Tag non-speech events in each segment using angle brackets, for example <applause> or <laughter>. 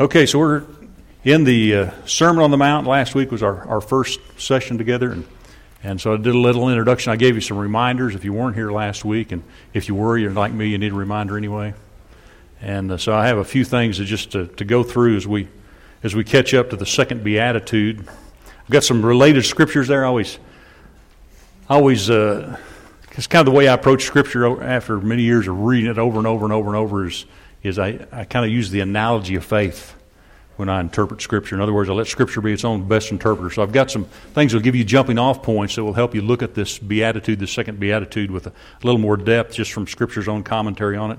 Okay, so we're in the uh, Sermon on the Mount. Last week was our, our first session together, and, and so I did a little introduction. I gave you some reminders if you weren't here last week, and if you were, you're like me, you need a reminder anyway. And uh, so I have a few things to just to, to go through as we as we catch up to the second beatitude. I've got some related scriptures there. I always, always, uh, it's kind of the way I approach scripture after many years of reading it over and over and over and over is is I, I kind of use the analogy of faith when I interpret Scripture. In other words, I let Scripture be its own best interpreter. So I've got some things that will give you jumping off points that will help you look at this beatitude, the second beatitude, with a little more depth just from Scripture's own commentary on it.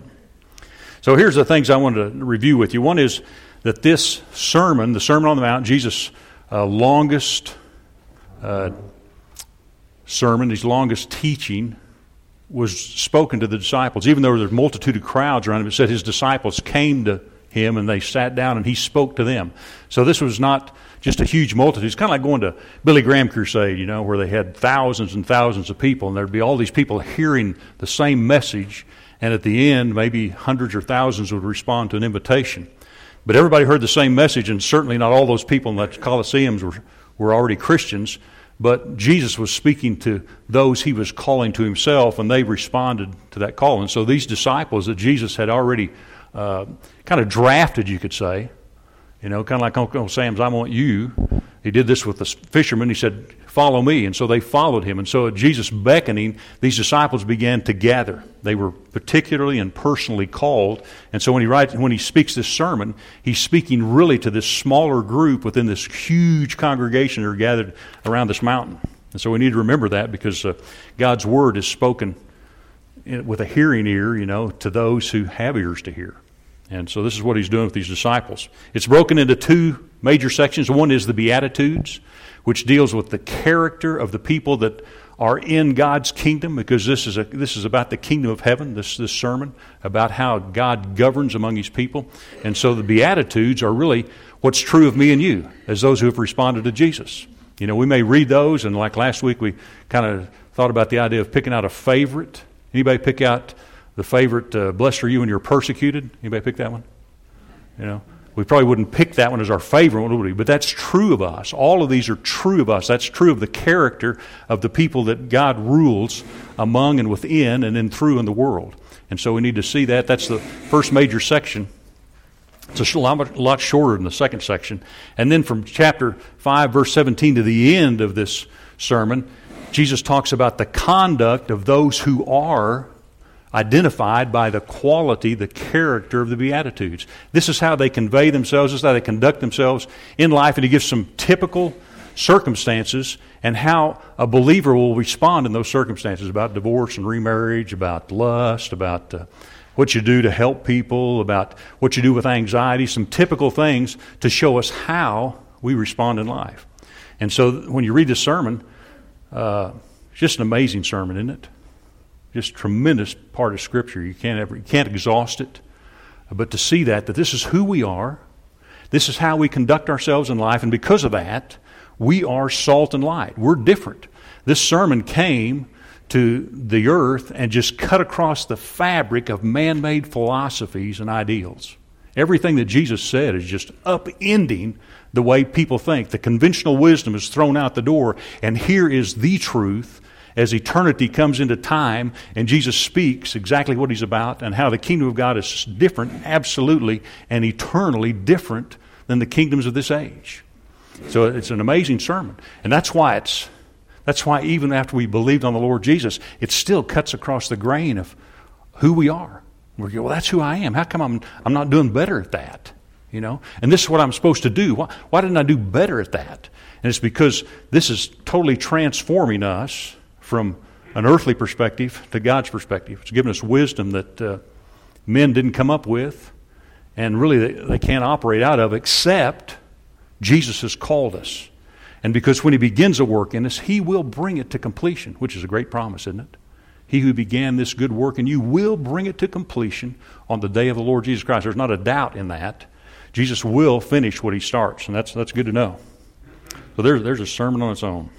So here's the things I wanted to review with you. One is that this sermon, the Sermon on the Mount, Jesus' uh, longest uh, sermon, his longest teaching, was spoken to the disciples. Even though there's a multitude of crowds around him, it said his disciples came to him and they sat down and he spoke to them. So this was not just a huge multitude. It's kind of like going to Billy Graham crusade, you know, where they had thousands and thousands of people and there'd be all these people hearing the same message and at the end maybe hundreds or thousands would respond to an invitation. But everybody heard the same message and certainly not all those people in the Colosseums were, were already Christians. But Jesus was speaking to those he was calling to himself, and they responded to that call. And so these disciples that Jesus had already uh, kind of drafted, you could say, you know, kind of like Uncle Sam's, I want you. He did this with the fishermen. He said, Follow me. And so they followed him. And so at Jesus beckoning, these disciples began to gather. They were particularly and personally called. And so when he writes, when he speaks this sermon, he's speaking really to this smaller group within this huge congregation that are gathered around this mountain. And so we need to remember that because uh, God's word is spoken with a hearing ear, you know, to those who have ears to hear. And so this is what he's doing with these disciples. It's broken into two major sections. One is the Beatitudes, which deals with the character of the people that are in God's kingdom, because this is, a, this is about the kingdom of heaven, this, this sermon, about how God governs among his people. And so the Beatitudes are really what's true of me and you, as those who have responded to Jesus. You know, we may read those, and like last week, we kind of thought about the idea of picking out a favorite. Anybody pick out the favorite, uh, blessed are you when you're persecuted? Anybody pick that one? You know, we probably wouldn't pick that one as our favorite one, would we? But that's true of us. All of these are true of us. That's true of the character of the people that God rules among and within and then through in the world. And so we need to see that. That's the first major section. It's a lot, lot shorter than the second section. And then from chapter 5, verse 17 to the end of this sermon, Jesus talks about the conduct of those who are identified by the quality, the character of the Beatitudes. This is how they convey themselves, this is how they conduct themselves in life, and he gives some typical circumstances and how a believer will respond in those circumstances about divorce and remarriage, about lust, about uh, what you do to help people, about what you do with anxiety, some typical things to show us how we respond in life. And so when you read this sermon, uh, it's just an amazing sermon, isn't it? Just tremendous part of Scripture. You can't ever, you can't exhaust it. But to see that, that this is who we are, this is how we conduct ourselves in life, and because of that, we are salt and light. We're different. This sermon came to the earth and just cut across the fabric of man made philosophies and ideals. Everything that Jesus said is just upending the way people think. The conventional wisdom is thrown out the door, and here is the truth as eternity comes into time and Jesus speaks exactly what he's about and how the kingdom of God is different, absolutely, and eternally different than the kingdoms of this age. So it's an amazing sermon. And that's why it's that's why even after we believed on the Lord Jesus, it still cuts across the grain of who we are. We go, well, that's who I am. How come I'm, I'm not doing better at that? You know? And this is what I'm supposed to do. Why, why didn't I do better at that? And it's because this is totally transforming us from an earthly perspective to God's perspective. It's given us wisdom that uh, men didn't come up with, and really they, they can't operate out of except Jesus has called us. And because when He begins a work in us, He will bring it to completion, which is a great promise, isn't it? He who began this good work and you will bring it to completion on the day of the Lord Jesus Christ. There's not a doubt in that. Jesus will finish what He starts, and that's, that's good to know. So there's, there's a sermon on its own.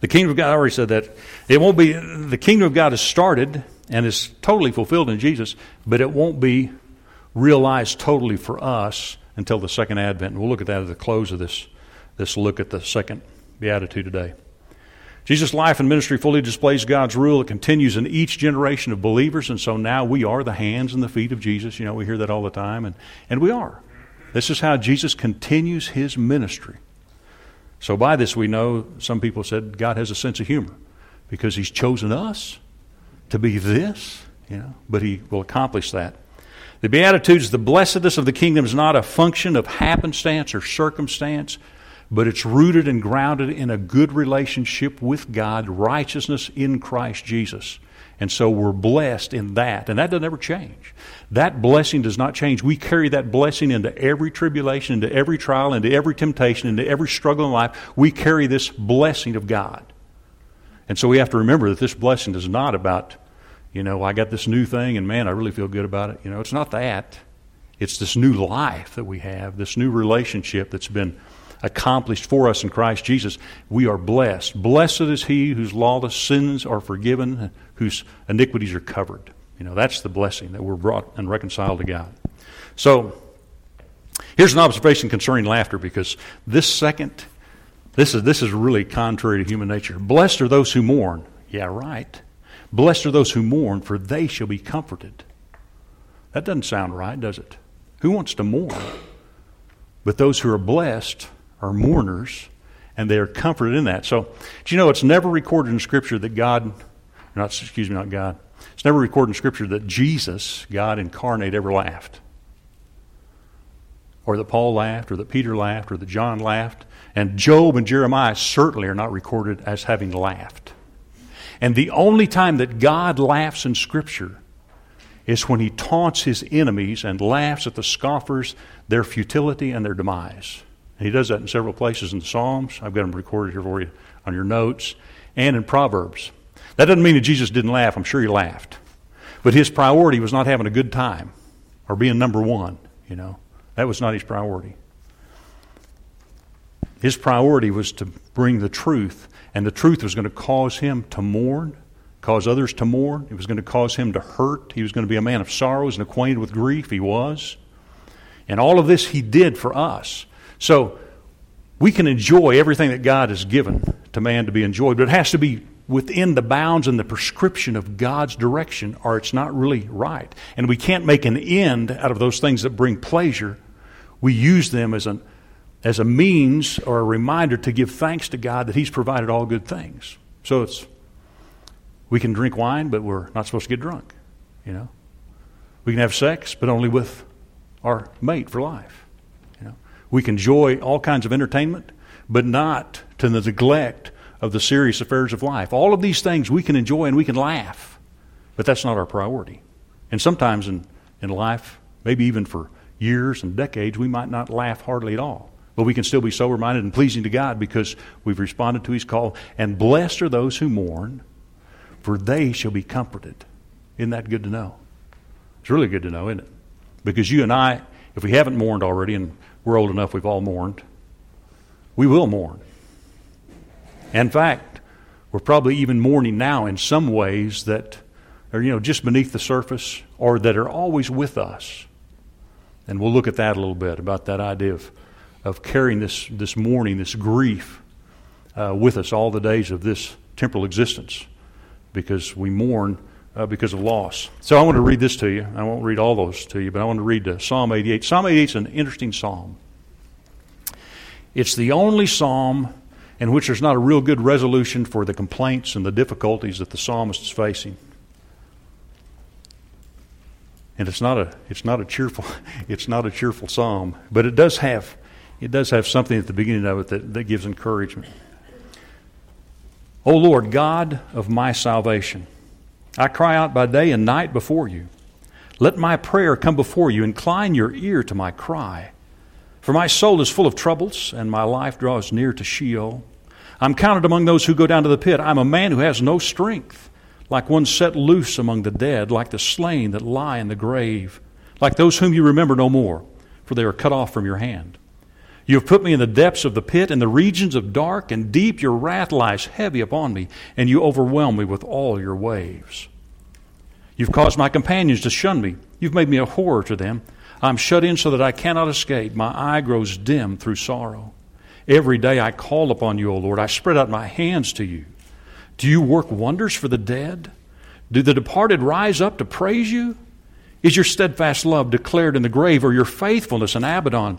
The kingdom of God, I already said that. It won't be, the kingdom of God is started and is totally fulfilled in Jesus, but it won't be realized totally for us until the second advent. And we'll look at that at the close of this, this look at the second beatitude today. Jesus' life and ministry fully displays God's rule. It continues in each generation of believers, and so now we are the hands and the feet of Jesus. You know, we hear that all the time, and, and we are. This is how Jesus continues his ministry. So, by this, we know some people said God has a sense of humor because he's chosen us to be this, you know, but he will accomplish that. The Beatitudes, the blessedness of the kingdom is not a function of happenstance or circumstance, but it's rooted and grounded in a good relationship with God, righteousness in Christ Jesus. And so we're blessed in that. And that doesn't ever change. That blessing does not change. We carry that blessing into every tribulation, into every trial, into every temptation, into every struggle in life. We carry this blessing of God. And so we have to remember that this blessing is not about, you know, I got this new thing and man, I really feel good about it. You know, it's not that. It's this new life that we have, this new relationship that's been accomplished for us in Christ Jesus, we are blessed. Blessed is he whose lawless sins are forgiven, whose iniquities are covered. You know, that's the blessing that we're brought and reconciled to God. So, here's an observation concerning laughter because this second, this is, this is really contrary to human nature. Blessed are those who mourn. Yeah, right. Blessed are those who mourn, for they shall be comforted. That doesn't sound right, does it? Who wants to mourn? But those who are blessed are mourners, and they are comforted in that. So, do you know it's never recorded in Scripture that God, not excuse me, not God. It's never recorded in Scripture that Jesus, God incarnate, ever laughed, or that Paul laughed, or that Peter laughed, or that John laughed. And Job and Jeremiah certainly are not recorded as having laughed. And the only time that God laughs in Scripture is when he taunts his enemies and laughs at the scoffers, their futility, and their demise. He does that in several places in the Psalms. I've got them recorded here for you on your notes, and in Proverbs. That doesn't mean that Jesus didn't laugh. I'm sure he laughed. But his priority was not having a good time or being number one, you know. That was not his priority. His priority was to bring the truth, and the truth was going to cause him to mourn, cause others to mourn. It was going to cause him to hurt. He was going to be a man of sorrows and acquainted with grief. He was. And all of this he did for us. So we can enjoy everything that God has given to man to be enjoyed, but it has to be within the bounds and the prescription of God's direction, or it's not really right. And we can't make an end out of those things that bring pleasure. We use them as, an, as a means or a reminder to give thanks to God that He's provided all good things. So it's we can drink wine, but we're not supposed to get drunk. You know, we can have sex, but only with our mate for life. We can enjoy all kinds of entertainment, but not to the neglect of the serious affairs of life. All of these things we can enjoy and we can laugh, but that's not our priority. And sometimes in, in life, maybe even for years and decades, we might not laugh hardly at all. But we can still be sober minded and pleasing to God because we've responded to His call. And blessed are those who mourn, for they shall be comforted. Isn't that good to know? It's really good to know, isn't it? Because you and I, if we haven't mourned already, and we're old enough, we've all mourned. We will mourn. In fact, we're probably even mourning now in some ways that are, you know, just beneath the surface or that are always with us. And we'll look at that a little bit about that idea of, of carrying this, this mourning, this grief uh, with us all the days of this temporal existence because we mourn uh, because of loss. So I want to read this to you. I won't read all those to you, but I want to read uh, Psalm 88. Psalm 88 is an interesting psalm. It's the only psalm in which there's not a real good resolution for the complaints and the difficulties that the psalmist is facing. And it's not a it's not a cheerful <laughs> it's not a cheerful psalm, but it does have it does have something at the beginning of it that, that gives encouragement. O Lord, God of my salvation, I cry out by day and night before you. Let my prayer come before you. Incline your ear to my cry. For my soul is full of troubles, and my life draws near to Sheol. I'm counted among those who go down to the pit. I'm a man who has no strength, like one set loose among the dead, like the slain that lie in the grave, like those whom you remember no more, for they are cut off from your hand. You have put me in the depths of the pit, in the regions of dark and deep. Your wrath lies heavy upon me, and you overwhelm me with all your waves. You've caused my companions to shun me. You've made me a horror to them. I'm shut in so that I cannot escape. My eye grows dim through sorrow. Every day I call upon you, O Lord. I spread out my hands to you. Do you work wonders for the dead? Do the departed rise up to praise you? Is your steadfast love declared in the grave, or your faithfulness in Abaddon?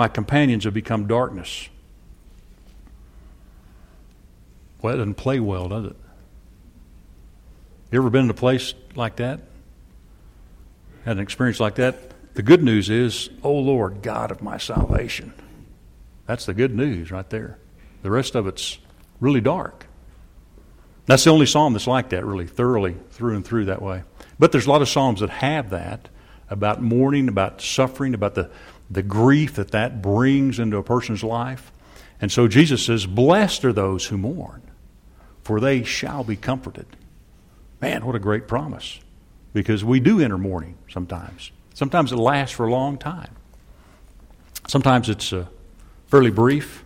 My companions have become darkness. Well, that doesn't play well, does it? You ever been in a place like that? Had an experience like that? The good news is, O Lord, God of my salvation. That's the good news right there. The rest of it's really dark. That's the only psalm that's like that, really, thoroughly through and through that way. But there's a lot of psalms that have that about mourning, about suffering, about the, the grief that that brings into a person's life. And so Jesus says, Blessed are those who mourn, for they shall be comforted. Man, what a great promise. Because we do enter mourning sometimes. Sometimes it lasts for a long time. Sometimes it's uh, fairly brief.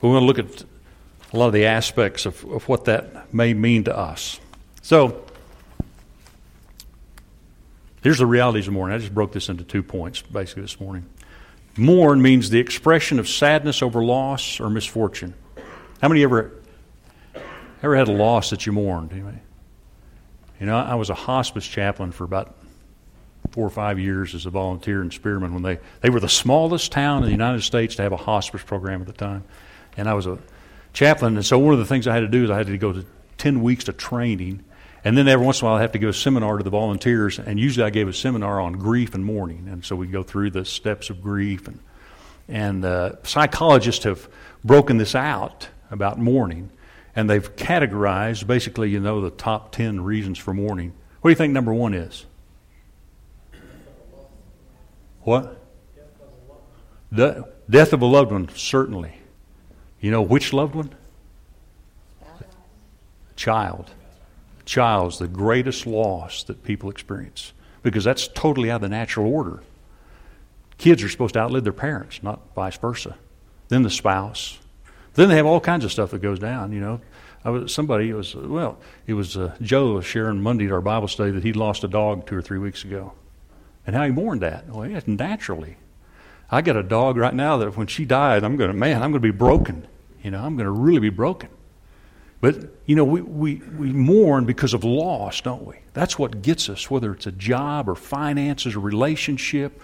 But we want to look at a lot of the aspects of, of what that may mean to us. So, here's the realities of mourning. I just broke this into two points basically this morning. Mourn means the expression of sadness over loss or misfortune. How many ever ever had a loss that you mourned? Anyway, you know, I was a hospice chaplain for about four or five years as a volunteer in Spearman when they, they were the smallest town in the United States to have a hospice program at the time. And I was a chaplain, and so one of the things I had to do is I had to go to 10 weeks of training. And then every once in a while, I have to give a seminar to the volunteers, and usually I gave a seminar on grief and mourning. And so we go through the steps of grief. And, and uh, psychologists have broken this out about mourning, and they've categorized basically, you know, the top 10 reasons for mourning. What do you think number one is? What? The death of a loved one, certainly. You know which loved one? Child. Child's the greatest loss that people experience because that's totally out of the natural order. Kids are supposed to outlive their parents, not vice versa. Then the spouse. Then they have all kinds of stuff that goes down, you know. I was, somebody was, well, it was uh, Joe sharing Monday at our Bible study that he'd lost a dog two or three weeks ago. And how he mourned that? Well, yes, naturally. I got a dog right now that when she died, I'm going to, man, I'm going to be broken. You know, I'm going to really be broken. But, you know, we, we, we mourn because of loss, don't we? That's what gets us, whether it's a job or finances or relationship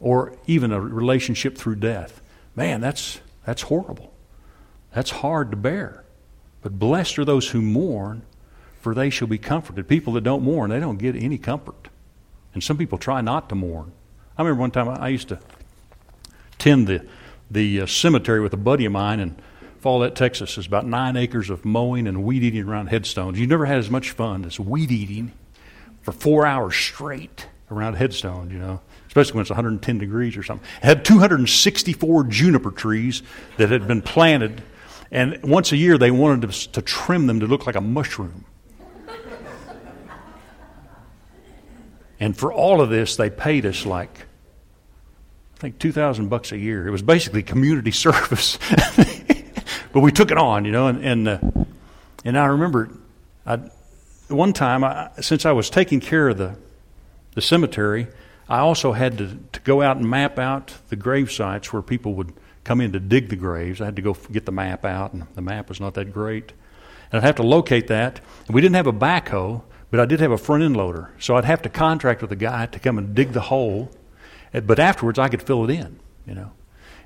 or even a relationship through death. Man, that's, that's horrible. That's hard to bear. But blessed are those who mourn, for they shall be comforted. People that don't mourn, they don't get any comfort. And some people try not to mourn. I remember one time I used to tend the, the uh, cemetery with a buddy of mine in Follett, Texas. It's about nine acres of mowing and weed eating around headstones. You never had as much fun as weed eating for four hours straight around headstones, you know, especially when it's 110 degrees or something. It had 264 juniper trees that had been planted, and once a year they wanted to, to trim them to look like a mushroom. And for all of this, they paid us like, I think, 2000 bucks a year. It was basically community <laughs> service. But we took it on, you know, and, and, uh, and I remember I, one time, I, since I was taking care of the, the cemetery, I also had to, to go out and map out the grave sites where people would come in to dig the graves. I had to go get the map out, and the map was not that great. And I'd have to locate that. And we didn't have a backhoe, but I did have a front end loader, so I'd have to contract with a guy to come and dig the hole. But afterwards, I could fill it in, you know.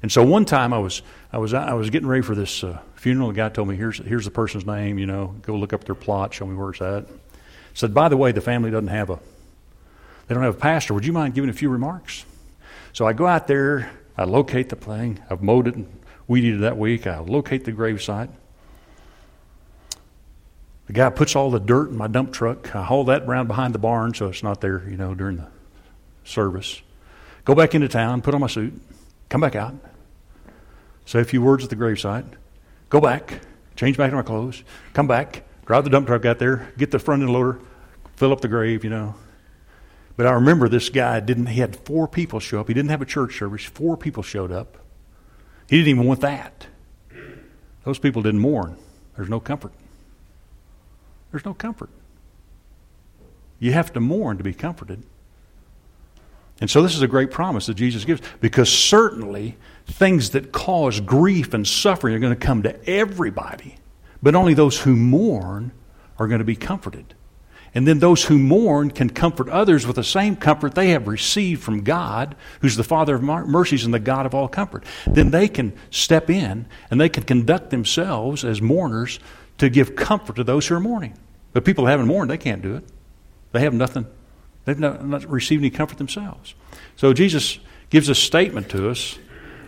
And so one time I was I was I was getting ready for this uh, funeral. The guy told me, "Here's here's the person's name. You know, go look up their plot. Show me where it's at." Said, "By the way, the family doesn't have a they don't have a pastor. Would you mind giving a few remarks?" So I go out there. I locate the thing. I've mowed it and weeded it that week. I locate the gravesite. The guy puts all the dirt in my dump truck. I haul that around behind the barn so it's not there, you know, during the service. go back into town, put on my suit, come back out, say a few words at the gravesite, go back, change back to my clothes, come back, drive the dump truck out there, get the front end loader, fill up the grave, you know. But I remember this guy didn't, he had four people show up. He didn't have a church service. Four people showed up. He didn't even want that. Those people didn't mourn. There's no comfort. There's no comfort. You have to mourn to be comforted. And so, this is a great promise that Jesus gives because certainly things that cause grief and suffering are going to come to everybody, but only those who mourn are going to be comforted. And then those who mourn can comfort others with the same comfort they have received from God, who's the Father of mercies and the God of all comfort. Then they can step in and they can conduct themselves as mourners to give comfort to those who are mourning. But people who haven't mourned, they can't do it. They have nothing, they've not, not received any comfort themselves. So Jesus gives a statement to us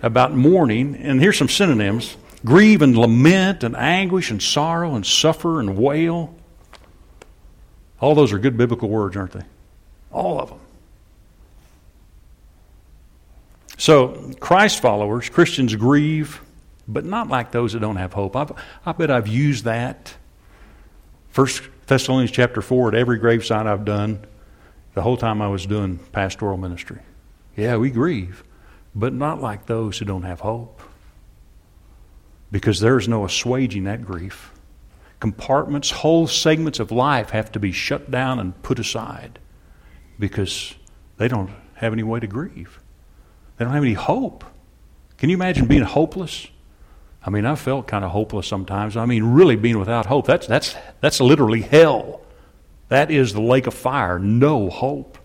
about mourning, and here's some synonyms grieve and lament and anguish and sorrow and suffer and wail. All those are good biblical words, aren't they? All of them. So, Christ followers, Christians grieve, but not like those that don't have hope. I've, I bet I've used that. First Thessalonians chapter 4 at every gravesite I've done the whole time I was doing pastoral ministry. Yeah, we grieve, but not like those who don't have hope. Because there's no assuaging that grief compartments, whole segments of life have to be shut down and put aside because they don't have any way to grieve. They don't have any hope. Can you imagine being hopeless? I mean, I felt kind of hopeless sometimes. I mean, really being without hope. That's, that's, that's literally hell. That is the lake of fire. No hope.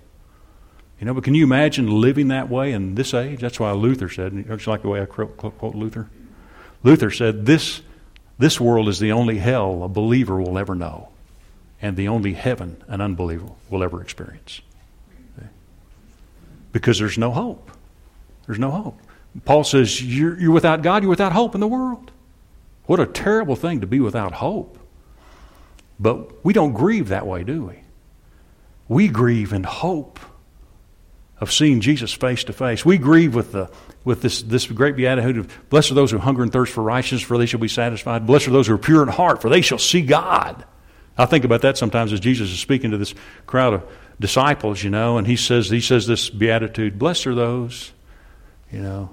You know, but can you imagine living that way in this age? That's why Luther said, you like the way I quote Luther? Luther said, This this world is the only hell a believer will ever know, and the only heaven an unbeliever will ever experience. Because there's no hope. There's no hope. Paul says, you're, you're without God, you're without hope in the world. What a terrible thing to be without hope. But we don't grieve that way, do we? We grieve in hope of seeing Jesus face to face. We grieve with the with this, this great beatitude of blessed are those who hunger and thirst for righteousness, for they shall be satisfied. Blessed are those who are pure in heart, for they shall see God. I think about that sometimes as Jesus is speaking to this crowd of disciples, you know, and he says he says this beatitude, blessed are those, you know,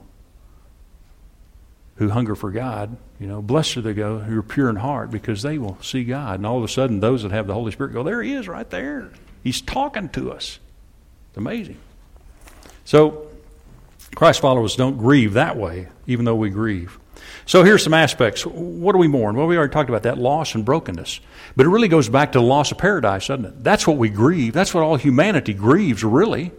who hunger for God, you know, blessed are they go who are pure in heart, because they will see God. And all of a sudden those that have the Holy Spirit go, There he is right there. He's talking to us. It's amazing. So Christ followers don't grieve that way, even though we grieve. So here's some aspects. What do we mourn? Well, we already talked about that loss and brokenness. But it really goes back to the loss of paradise, doesn't it? That's what we grieve. That's what all humanity grieves, really.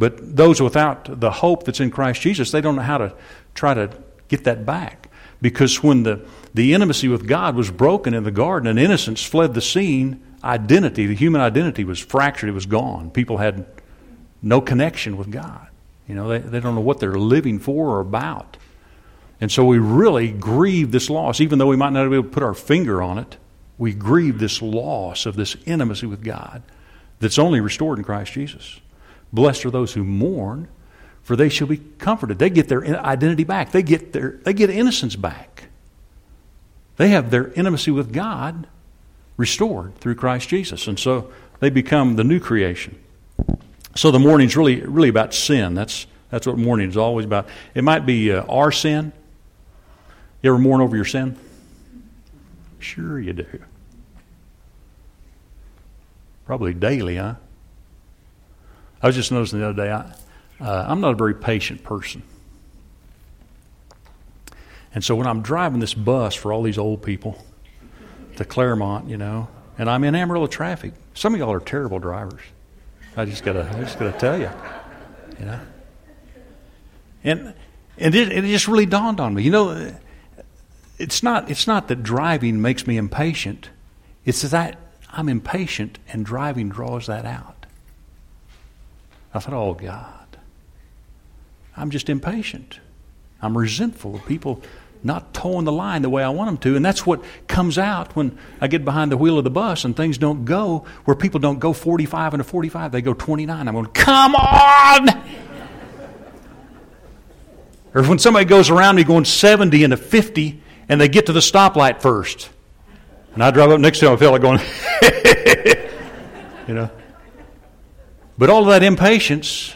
But those without the hope that's in Christ Jesus, they don't know how to try to get that back. Because when the, the intimacy with God was broken in the garden and innocence fled the scene, identity, the human identity was fractured, it was gone. People had no connection with God. You know, they, they don't know what they're living for or about. And so we really grieve this loss, even though we might not be able to put our finger on it. We grieve this loss of this intimacy with God that's only restored in Christ Jesus. Blessed are those who mourn, for they shall be comforted. They get their identity back. They get their they get innocence back. They have their intimacy with God restored through Christ Jesus. And so they become the new creation. So the mourning's really, really about sin. That's, that's what mourning is always about. It might be uh, our sin. You ever mourn over your sin? Sure, you do. Probably daily, huh? I was just noticing the other day, I, uh, I'm not a very patient person. And so when I'm driving this bus for all these old people to Claremont, you know, and I'm in Amarillo traffic, some of y'all are terrible drivers. I just gotta, I just gotta tell you, you know. And and it, it just really dawned on me. You know, it's not it's not that driving makes me impatient. It's that I'm impatient and driving draws that out. I thought, oh God, I'm just impatient. I'm resentful of people not toeing the line the way I want them to. And that's what comes out when I get behind the wheel of the bus and things don't go where people don't go 45 and a 45, they go 29. I'm going, come on! Or when somebody goes around me going 70 and a 50 and they get to the stoplight first. And I drive up next to them, I feel like going, <laughs> you know. But all of that impatience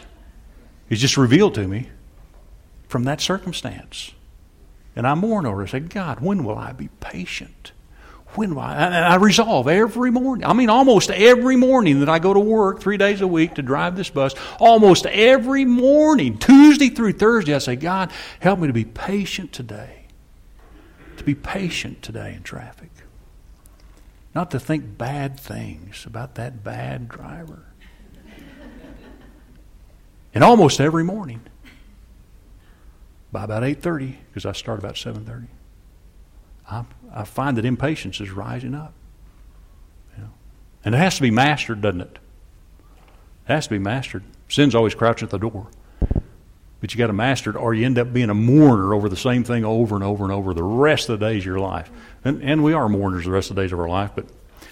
is just revealed to me from that circumstance. And I mourn over it. I say, God, when will I be patient? When will I? And I resolve every morning. I mean, almost every morning that I go to work three days a week to drive this bus, almost every morning, Tuesday through Thursday, I say, God, help me to be patient today. To be patient today in traffic. Not to think bad things about that bad driver. And almost every morning, by about 8.30, because I start about 7.30, I, I find that impatience is rising up. You know? And it has to be mastered, doesn't it? It has to be mastered. Sin's always crouching at the door. But you got to master it, or you end up being a mourner over the same thing over and over and over the rest of the days of your life. And, and we are mourners the rest of the days of our life, but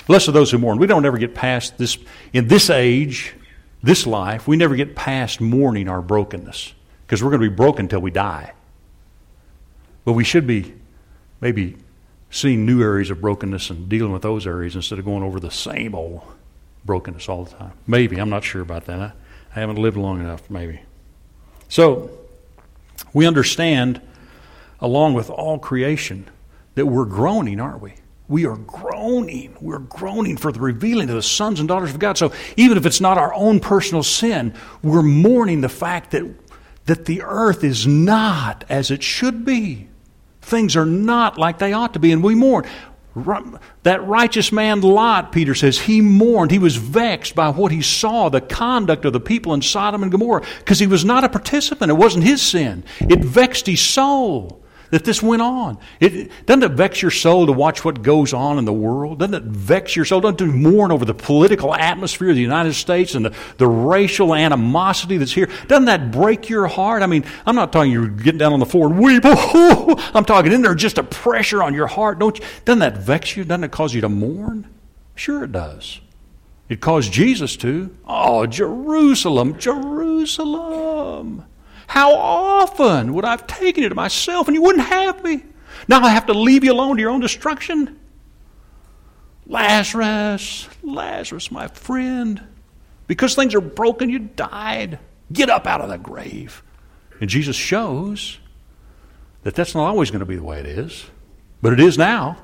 blessed are those who mourn. We don't ever get past this, in this age, this life, we never get past mourning our brokenness because we're going to be broken until we die. But we should be maybe seeing new areas of brokenness and dealing with those areas instead of going over the same old brokenness all the time. Maybe. I'm not sure about that. I, haven't lived long enough, maybe. So, we understand, along with all creation, that we're groaning, aren't we? We are groaning. We're groaning for the revealing of the sons and daughters of God. So even if it's not our own personal sin, we're mourning the fact that, that the earth is not as it should be. Things are not like they ought to be, and we mourn. That righteous man Lot, Peter says, he mourned. He was vexed by what he saw, the conduct of the people in Sodom and Gomorrah, because he was not a participant. It wasn't his sin. It vexed his soul that this went on. It, doesn't it vex your soul to watch what goes on in the world? Doesn't it vex your soul? Doesn't you mourn over the political atmosphere of the United States and the, the racial animosity that's here? Doesn't that break your heart? I mean, I'm not talking you're getting down on the floor and weep. <laughs> I'm talking in there just a pressure on your heart. Don't you, doesn't that vex you? Doesn't it cause you to mourn? Sure it does. It caused Jesus to. Oh, Jerusalem, Jerusalem. How often would I have taken it myself and you wouldn't have me? Now I have to leave you alone to your own destruction? Lazarus, Lazarus, my friend, because things are broken, you died. Get up out of the grave. And Jesus shows that that's not always going to be the way it is, but it is now.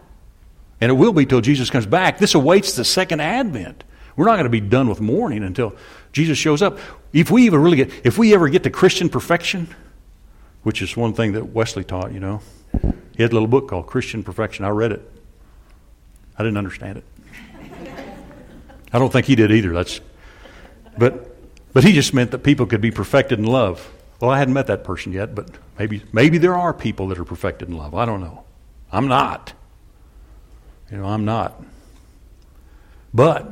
And it will be till Jesus comes back. This awaits the second advent. We're not going to be done with mourning until Jesus shows up. If we even really get, if we ever get to Christian perfection, which is one thing that Wesley taught, you know, he had a little book called Christian Perfection. I read it. I didn't understand it. I don't think he did either. That's, but, but he just meant that people could be perfected in love. Well, I hadn't met that person yet, but maybe, maybe there are people that are perfected in love. I don't know. I'm not. You know, I'm not. But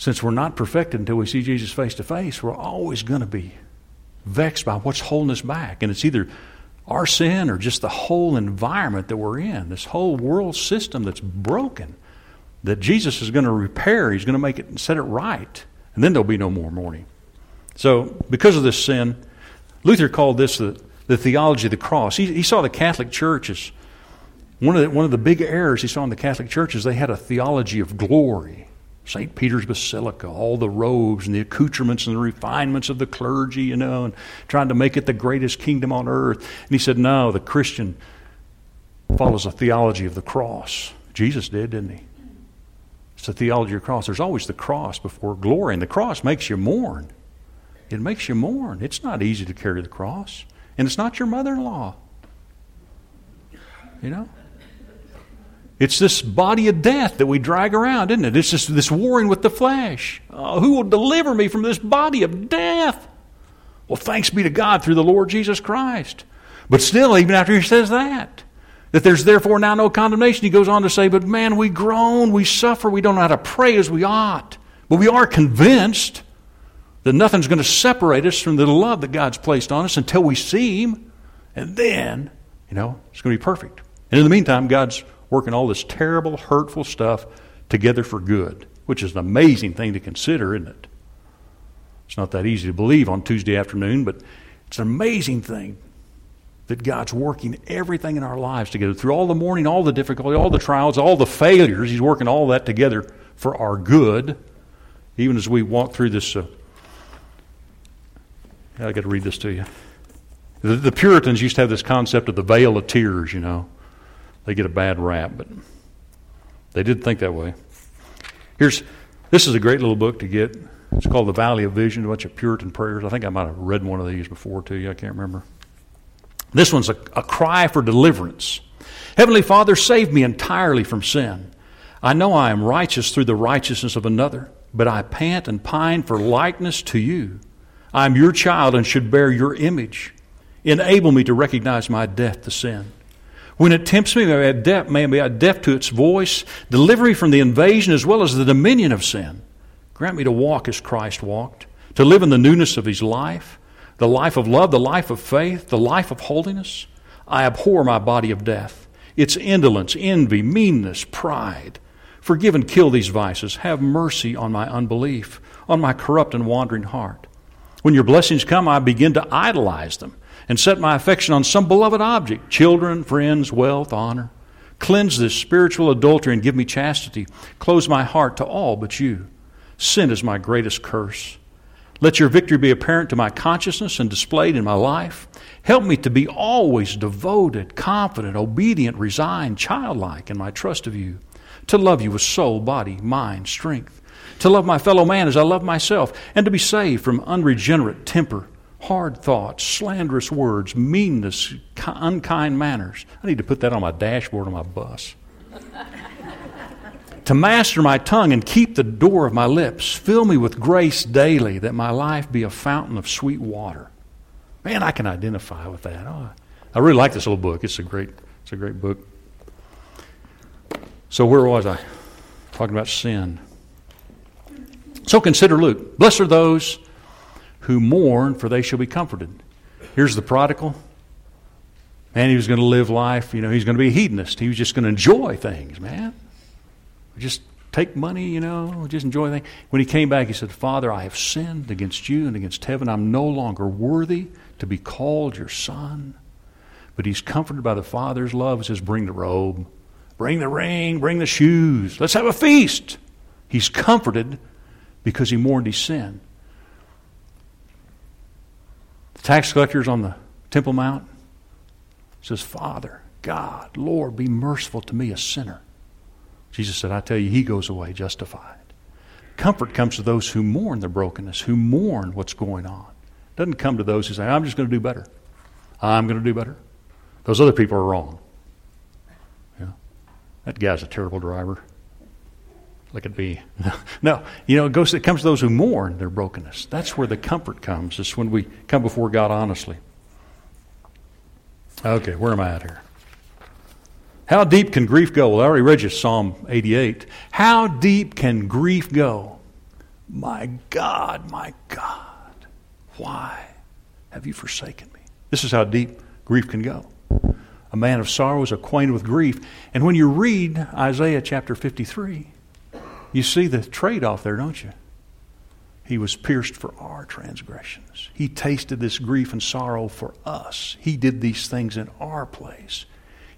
since we're not perfected until we see Jesus face to face, we're always going to be vexed by what's holding us back. And it's either our sin or just the whole environment that we're in, this whole world system that's broken, that Jesus is going to repair. He's going to make it and set it right. And then there'll be no more mourning. So, because of this sin, Luther called this the, the theology of the cross. He, he saw the Catholic Church as one of, the, one of the big errors he saw in the Catholic Church is they had a theology of glory. St. Peter's Basilica, all the robes and the accoutrements and the refinements of the clergy, you know, and trying to make it the greatest kingdom on earth. And he said, no, the Christian follows a theology of the cross. Jesus did, didn't he? It's the theology of the cross. There's always the cross before glory, and the cross makes you mourn. It makes you mourn. It's not easy to carry the cross, and it's not your mother in law. You know? It's this body of death that we drag around, isn't it? It's just this warring with the flesh. Uh, who will deliver me from this body of death? Well, thanks be to God through the Lord Jesus Christ. But still, even after he says that, that there's therefore now no condemnation, he goes on to say, But man, we groan, we suffer, we don't know how to pray as we ought. But we are convinced that nothing's going to separate us from the love that God's placed on us until we see him. And then, you know, it's going to be perfect. And in the meantime, God's working all this terrible, hurtful stuff together for good, which is an amazing thing to consider, isn't it? It's not that easy to believe on Tuesday afternoon, but it's an amazing thing that God's working everything in our lives together through all the mourning, all the difficulty, all the trials, all the failures. He's working all that together for our good, even as we walk through this. Uh, I got to read this to you. The, the Puritans used to have this concept of the vale of tears, you know. They get a bad rap, but they did think that way. Here's this is a great little book to get. It's called The Valley of Vision, a bunch of Puritan prayers. I think I might have read one of these before to you. I can't remember. This one's a, a cry for deliverance. Heavenly Father, save me entirely from sin. I know I am righteous through the righteousness of another, but I pant and pine for likeness to you. I am your child and should bear your image. Enable me to recognize my death to sin. When it tempts me, may I, deaf, may I be deaf to its voice. Deliver me from the invasion as well as the dominion of sin. Grant me to walk as Christ walked, to live in the newness of his life, the life of love, the life of faith, the life of holiness. I abhor my body of death, its indolence, envy, meanness, pride. Forgive and kill these vices. Have mercy on my unbelief, on my corrupt and wandering heart. When your blessings come, I begin to idolize them and set my affection on some beloved object children, friends, wealth, honor. Cleanse this spiritual adultery and give me chastity. Close my heart to all but you. Sin is my greatest curse. Let your victory be apparent to my consciousness and displayed in my life. Help me to be always devoted, confident, obedient, resigned, childlike in my trust of you. To love you with soul, body, mind, strength. To love my fellow man as I love myself. And to be saved from unregenerate temper hard thoughts, slanderous words, meanness, unkind manners. I need to put that on my dashboard on my bus. <laughs> to master my tongue and keep the door of my lips. Fill me with grace daily, that my life be a fountain of sweet water. Man, I can identify with that. Oh, I really like this little book. It's a great, it's a great book. So where was I? Talking about sin. So consider Luke. Blessed are those who mourn, for they shall be comforted. Here's the prodigal. Man, he was going to live life, you know, he's going to be a hedonist. He was just going to enjoy things, man. Just take money, you know, just enjoy things. When he came back, he said, Father, I have sinned against you and against heaven. I'm no longer worthy to be called your son. But he's comforted by the Father's love. He says, Bring the robe, bring the ring, bring the shoes. Let's have a feast. He's comforted because he mourned his sin. The tax collectors on the Temple Mount says, Father, God, Lord, be merciful to me, a sinner. Jesus said, I tell you, he goes away justified. Comfort comes to those who mourn their brokenness, who mourn what's going on. It doesn't come to those who say, I'm just going to do better. I'm going to do better. Those other people are wrong. Yeah. That guy's a terrible driver. Look at me. No, you know, it, goes, it comes to those who mourn their brokenness. That's where the comfort comes. It's when we come before God honestly. Okay, where am I at here? How deep can grief go? Well, I already read you Psalm 88. How deep can grief go? My God, my God, why have you forsaken me? This is how deep grief can go. A man of sorrow is acquainted with grief. And when you read Isaiah chapter 53, you see the trade off there, don't you? He was pierced for our transgressions. He tasted this grief and sorrow for us. He did these things in our place.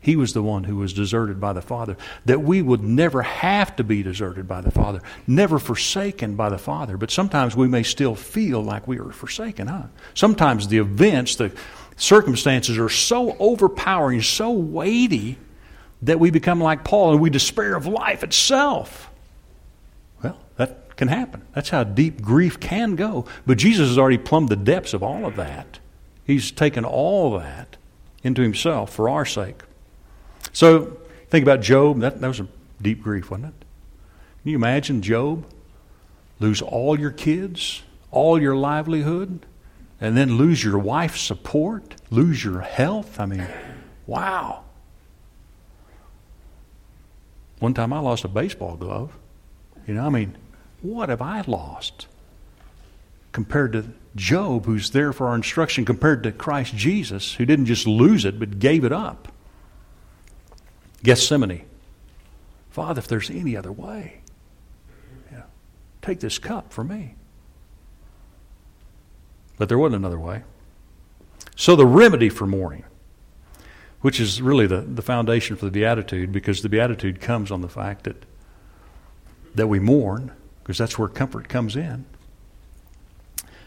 He was the one who was deserted by the Father, that we would never have to be deserted by the Father, never forsaken by the Father. But sometimes we may still feel like we are forsaken, huh? Sometimes the events, the circumstances are so overpowering, so weighty, that we become like Paul and we despair of life itself can happen. That's how deep grief can go. But Jesus has already plumbed the depths of all of that. He's taken all that into himself for our sake. So think about Job. That, that was a deep grief, wasn't it? Can you imagine Job? Lose all your kids, all your livelihood, and then lose your wife's support, lose your health. I mean, wow. One time I lost a baseball glove. You know, I mean, what have I lost? Compared to Job, who's there for our instruction, compared to Christ Jesus, who didn't just lose it, but gave it up. Gethsemane. Father, if there's any other way, yeah, take this cup for me. But there wasn't another way. So the remedy for mourning, which is really the, the foundation for the Beatitude because the Beatitude comes on the fact that, that we mourn, because that's where comfort comes in.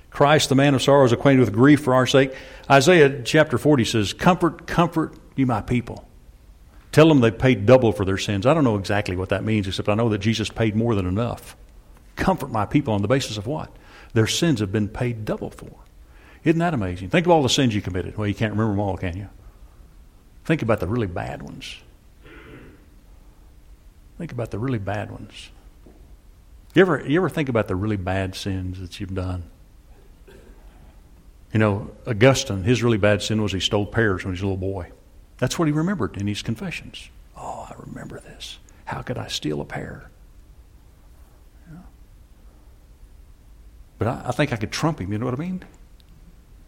Christ, the man of sorrows, acquainted with grief for our sake. Isaiah chapter 40 says, Comfort, comfort you, my people. Tell them they paid double for their sins. I don't know exactly what that means, except I know that Jesus paid more than enough. Comfort my people on the basis of what? Their sins have been paid double for. Isn't that amazing? Think of all the sins you committed. Well, you can't remember them all, can you? Think about the really bad ones. Think about the really bad ones. You ever, you ever think about the really bad sins that you've done? You know, Augustine, his really bad sin was he stole pears when he was a little boy. That's what he remembered in his confessions. Oh, I remember this. How could I steal a pear? But I, I think I could trump him, you know what I mean?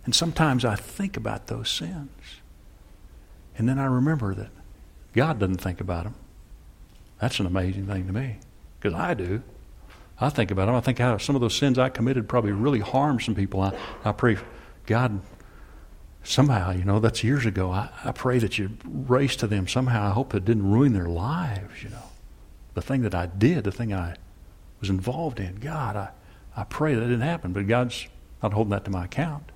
And sometimes I think about those sins. And then I remember that God doesn't think about them. That's an amazing thing to me because I do. I think about them. I think how some of those sins I committed probably really harmed some people. I, I pray, God, somehow, you know, that's years ago. I, I pray that you race to them somehow. I hope it didn't ruin their lives, you know. The thing that I did, the thing I was involved in, God, I, I pray that didn't happen, but God's not holding that to my account.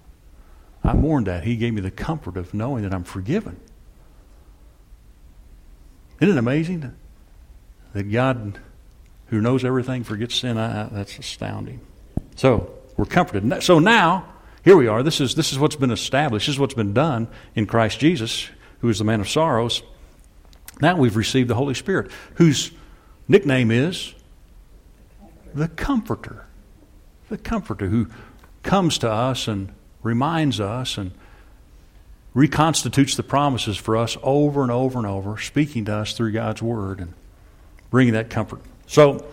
I mourned that. He gave me the comfort of knowing that I'm forgiven. Isn't it amazing that God, who knows everything, forgets sin? I, that's astounding. So we're comforted. So now, here we are. This is, this is what's been established. This is what's been done in Christ Jesus, who is the man of sorrows. Now we've received the Holy Spirit, whose nickname is the Comforter the Comforter who comes to us and reminds us and reconstitutes the promises for us over and over and over, speaking to us through God's Word and bringing that comfort. So,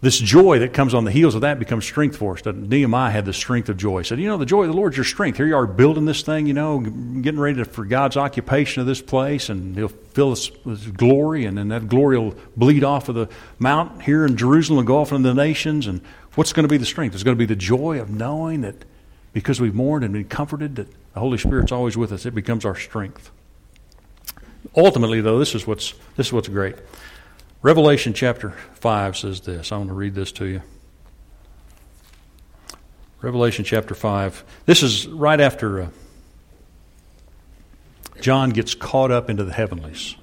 this joy that comes on the heels of that becomes strength for us. Nehemiah had the strength of joy. He said, You know, the joy of the Lord is your strength. Here you are building this thing, you know, getting ready to, for God's occupation of this place, and He'll fill us with glory, and then that glory will bleed off of the mount here in Jerusalem and go off into the nations. And what's going to be the strength? It's going to be the joy of knowing that because we've mourned and been comforted, that the Holy Spirit's always with us. It becomes our strength. Ultimately, though, this is what's, this is what's great. Revelation chapter 5 says this. I want to read this to you. Revelation chapter 5. This is right after uh, John gets caught up into the heavenlies.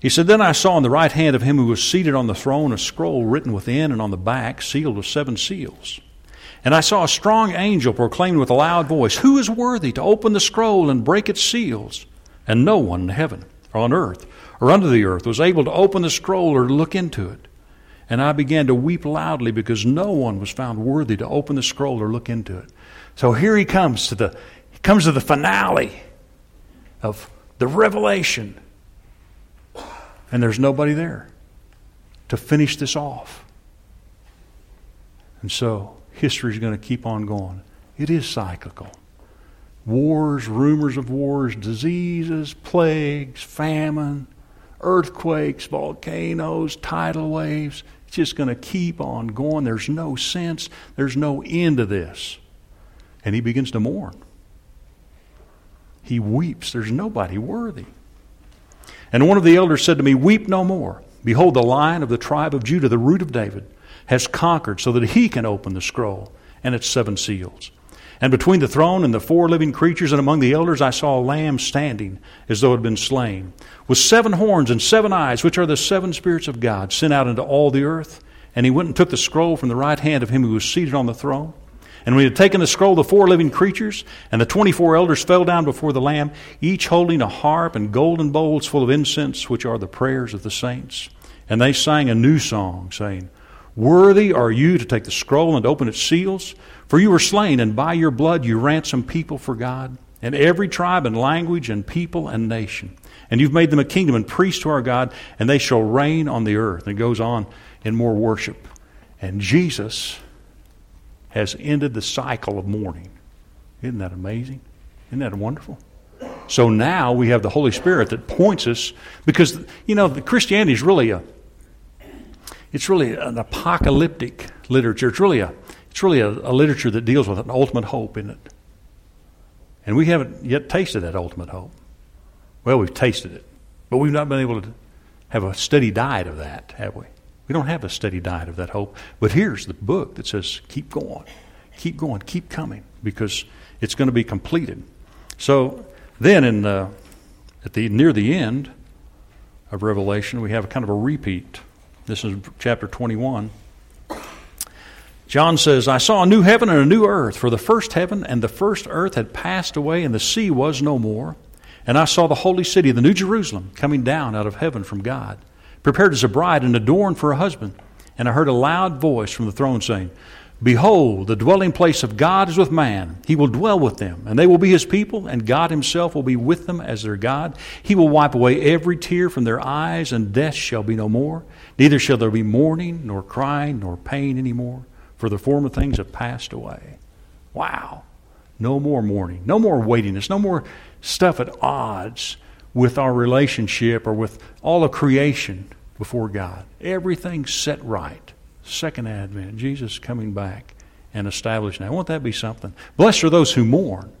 He said, Then I saw in the right hand of him who was seated on the throne a scroll written within and on the back, sealed with seven seals. And I saw a strong angel proclaiming with a loud voice, Who is worthy to open the scroll and break its seals? And no one in heaven or on earth or under the earth was able to open the scroll or look into it. And I began to weep loudly because no one was found worthy to open the scroll or look into it. So here he comes to the he comes to the finale of the revelation. And there's nobody there to finish this off. And so history is going to keep on going. It is cyclical. Wars, rumors of wars, diseases, plagues, famine, earthquakes, volcanoes, tidal waves. It's just going to keep on going. There's no sense, there's no end to this. And he begins to mourn. He weeps. There's nobody worthy. And one of the elders said to me, Weep no more. Behold, the lion of the tribe of Judah, the root of David, has conquered so that he can open the scroll and its seven seals. And between the throne and the four living creatures and among the elders, I saw a lamb standing as though it had been slain, with seven horns and seven eyes, which are the seven spirits of God, sent out into all the earth. And he went and took the scroll from the right hand of him who was seated on the throne. And when he had taken the scroll, the four living creatures and the twenty four elders fell down before the Lamb, each holding a harp and golden bowls full of incense, which are the prayers of the saints. And they sang a new song, saying, Worthy are you to take the scroll and open its seals. For you were slain, and by your blood you ransomed people for God, and every tribe and language and people and nation. And you've made them a kingdom and priests to our God, and they shall reign on the earth. And it goes on in more worship. And Jesus has ended the cycle of mourning. Isn't that amazing? Isn't that wonderful? So now we have the Holy Spirit that points us because you know the Christianity is really a it's really an apocalyptic literature. It's really a it's really a, a literature that deals with an ultimate hope, isn't it? And we haven't yet tasted that ultimate hope. Well, we've tasted it, but we've not been able to have a steady diet of that, have we? We don't have a steady diet of that hope. But here's the book that says, keep going, keep going, keep coming, because it's going to be completed. So then, in the, at the near the end of Revelation, we have a kind of a repeat. This is chapter 21. John says, I saw a new heaven and a new earth, for the first heaven and the first earth had passed away, and the sea was no more. And I saw the holy city, the New Jerusalem, coming down out of heaven from God, prepared as a bride and adorned for a husband. And I heard a loud voice from the throne saying, Behold, the dwelling place of God is with man. He will dwell with them, and they will be his people, and God himself will be with them as their God. He will wipe away every tear from their eyes, and death shall be no more. Neither shall there be mourning, nor crying, nor pain any more for the former things have passed away. Wow. No more mourning, no more weightiness, no more stuff at odds with our relationship or with all of creation before God. Everything's set right. Second advent, Jesus coming back and establishing. Now, won't that be something? Blessed are those who mourn,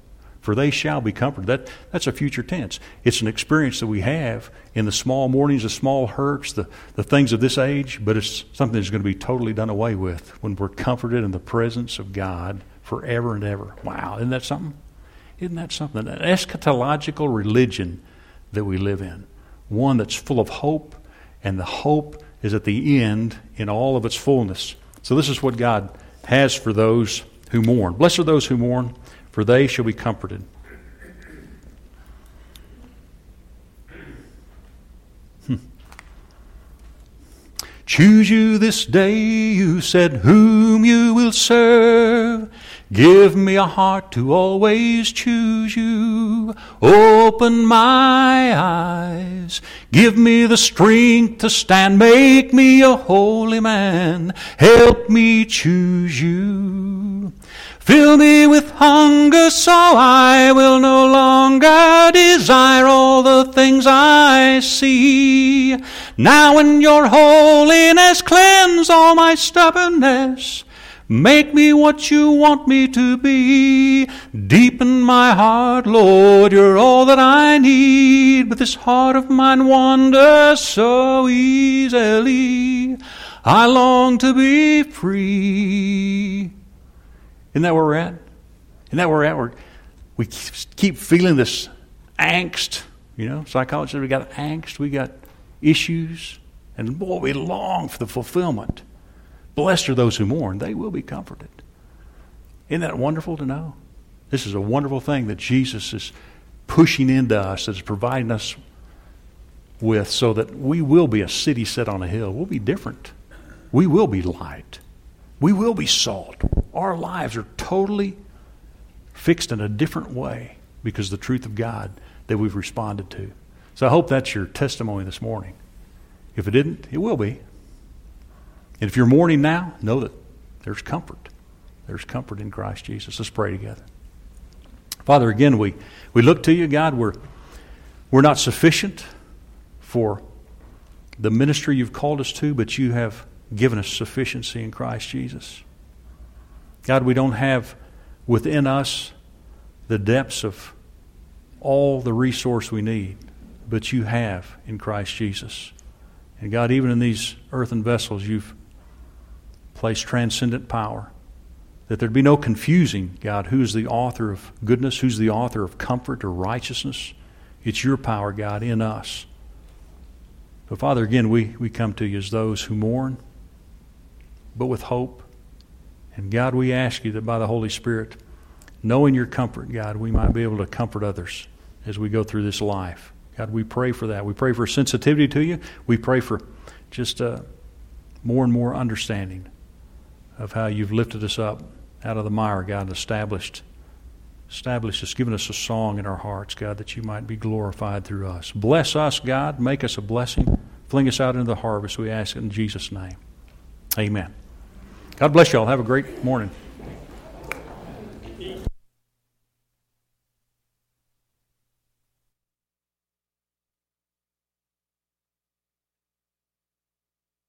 for they shall be comforted. That, that's a future tense. It's an experience that we have in the small mournings, the small hurts, the, the things of this age, but it's something that's going to be totally done away with when we're comforted in the presence of God forever and ever. Wow, isn't that something? Isn't that something? An eschatological religion that we live in, one that's full of hope, and the hope is at the end in all of its fullness. So, this is what God has for those who mourn. Blessed are those who mourn for they shall be comforted. Hmm. Choose you this day, you said, whom you will serve. Give me a heart to always choose you. Open my eyes. Give me the strength to stand. Make me a holy man. Help me choose you. Fill me with hunger so I will no longer desire all the things I see. Now in your holiness cleanse all my stubbornness. Make me what you want me to be. Deepen my heart, Lord, you're all that I need. But this heart of mine wanders so easily. I long to be free. Isn't that where we're at? Isn't that where we're at? We're, we keep feeling this angst. You know, psychology we got angst, we got issues, and boy, we long for the fulfillment. Blessed are those who mourn, they will be comforted. Isn't that wonderful to know? This is a wonderful thing that Jesus is pushing into us, that's providing us with, so that we will be a city set on a hill. We'll be different. We will be light. We will be salt. Our lives are totally fixed in a different way because the truth of God that we've responded to. So I hope that's your testimony this morning. If it didn't, it will be. And if you're mourning now, know that there's comfort. There's comfort in Christ Jesus. Let's pray together. Father, again, we, we look to you, God. We're, we're not sufficient for the ministry you've called us to, but you have given us sufficiency in Christ Jesus. God, we don't have within us the depths of all the resource we need, but you have in Christ Jesus. And God, even in these earthen vessels, you've placed transcendent power. That there'd be no confusing, God, who's the author of goodness, who's the author of comfort or righteousness. It's your power, God, in us. But Father, again, we, we come to you as those who mourn but with hope. And God, we ask you that by the Holy Spirit, knowing your comfort, God, we might be able to comfort others as we go through this life. God, we pray for that. We pray for sensitivity to you. We pray for just uh, more and more understanding of how you've lifted us up out of the mire, God, established, established us, given us a song in our hearts, God, that you might be glorified through us. Bless us, God. Make us a blessing. Fling us out into the harvest. We ask it in Jesus' name. Amen. God bless you all. Have a great morning.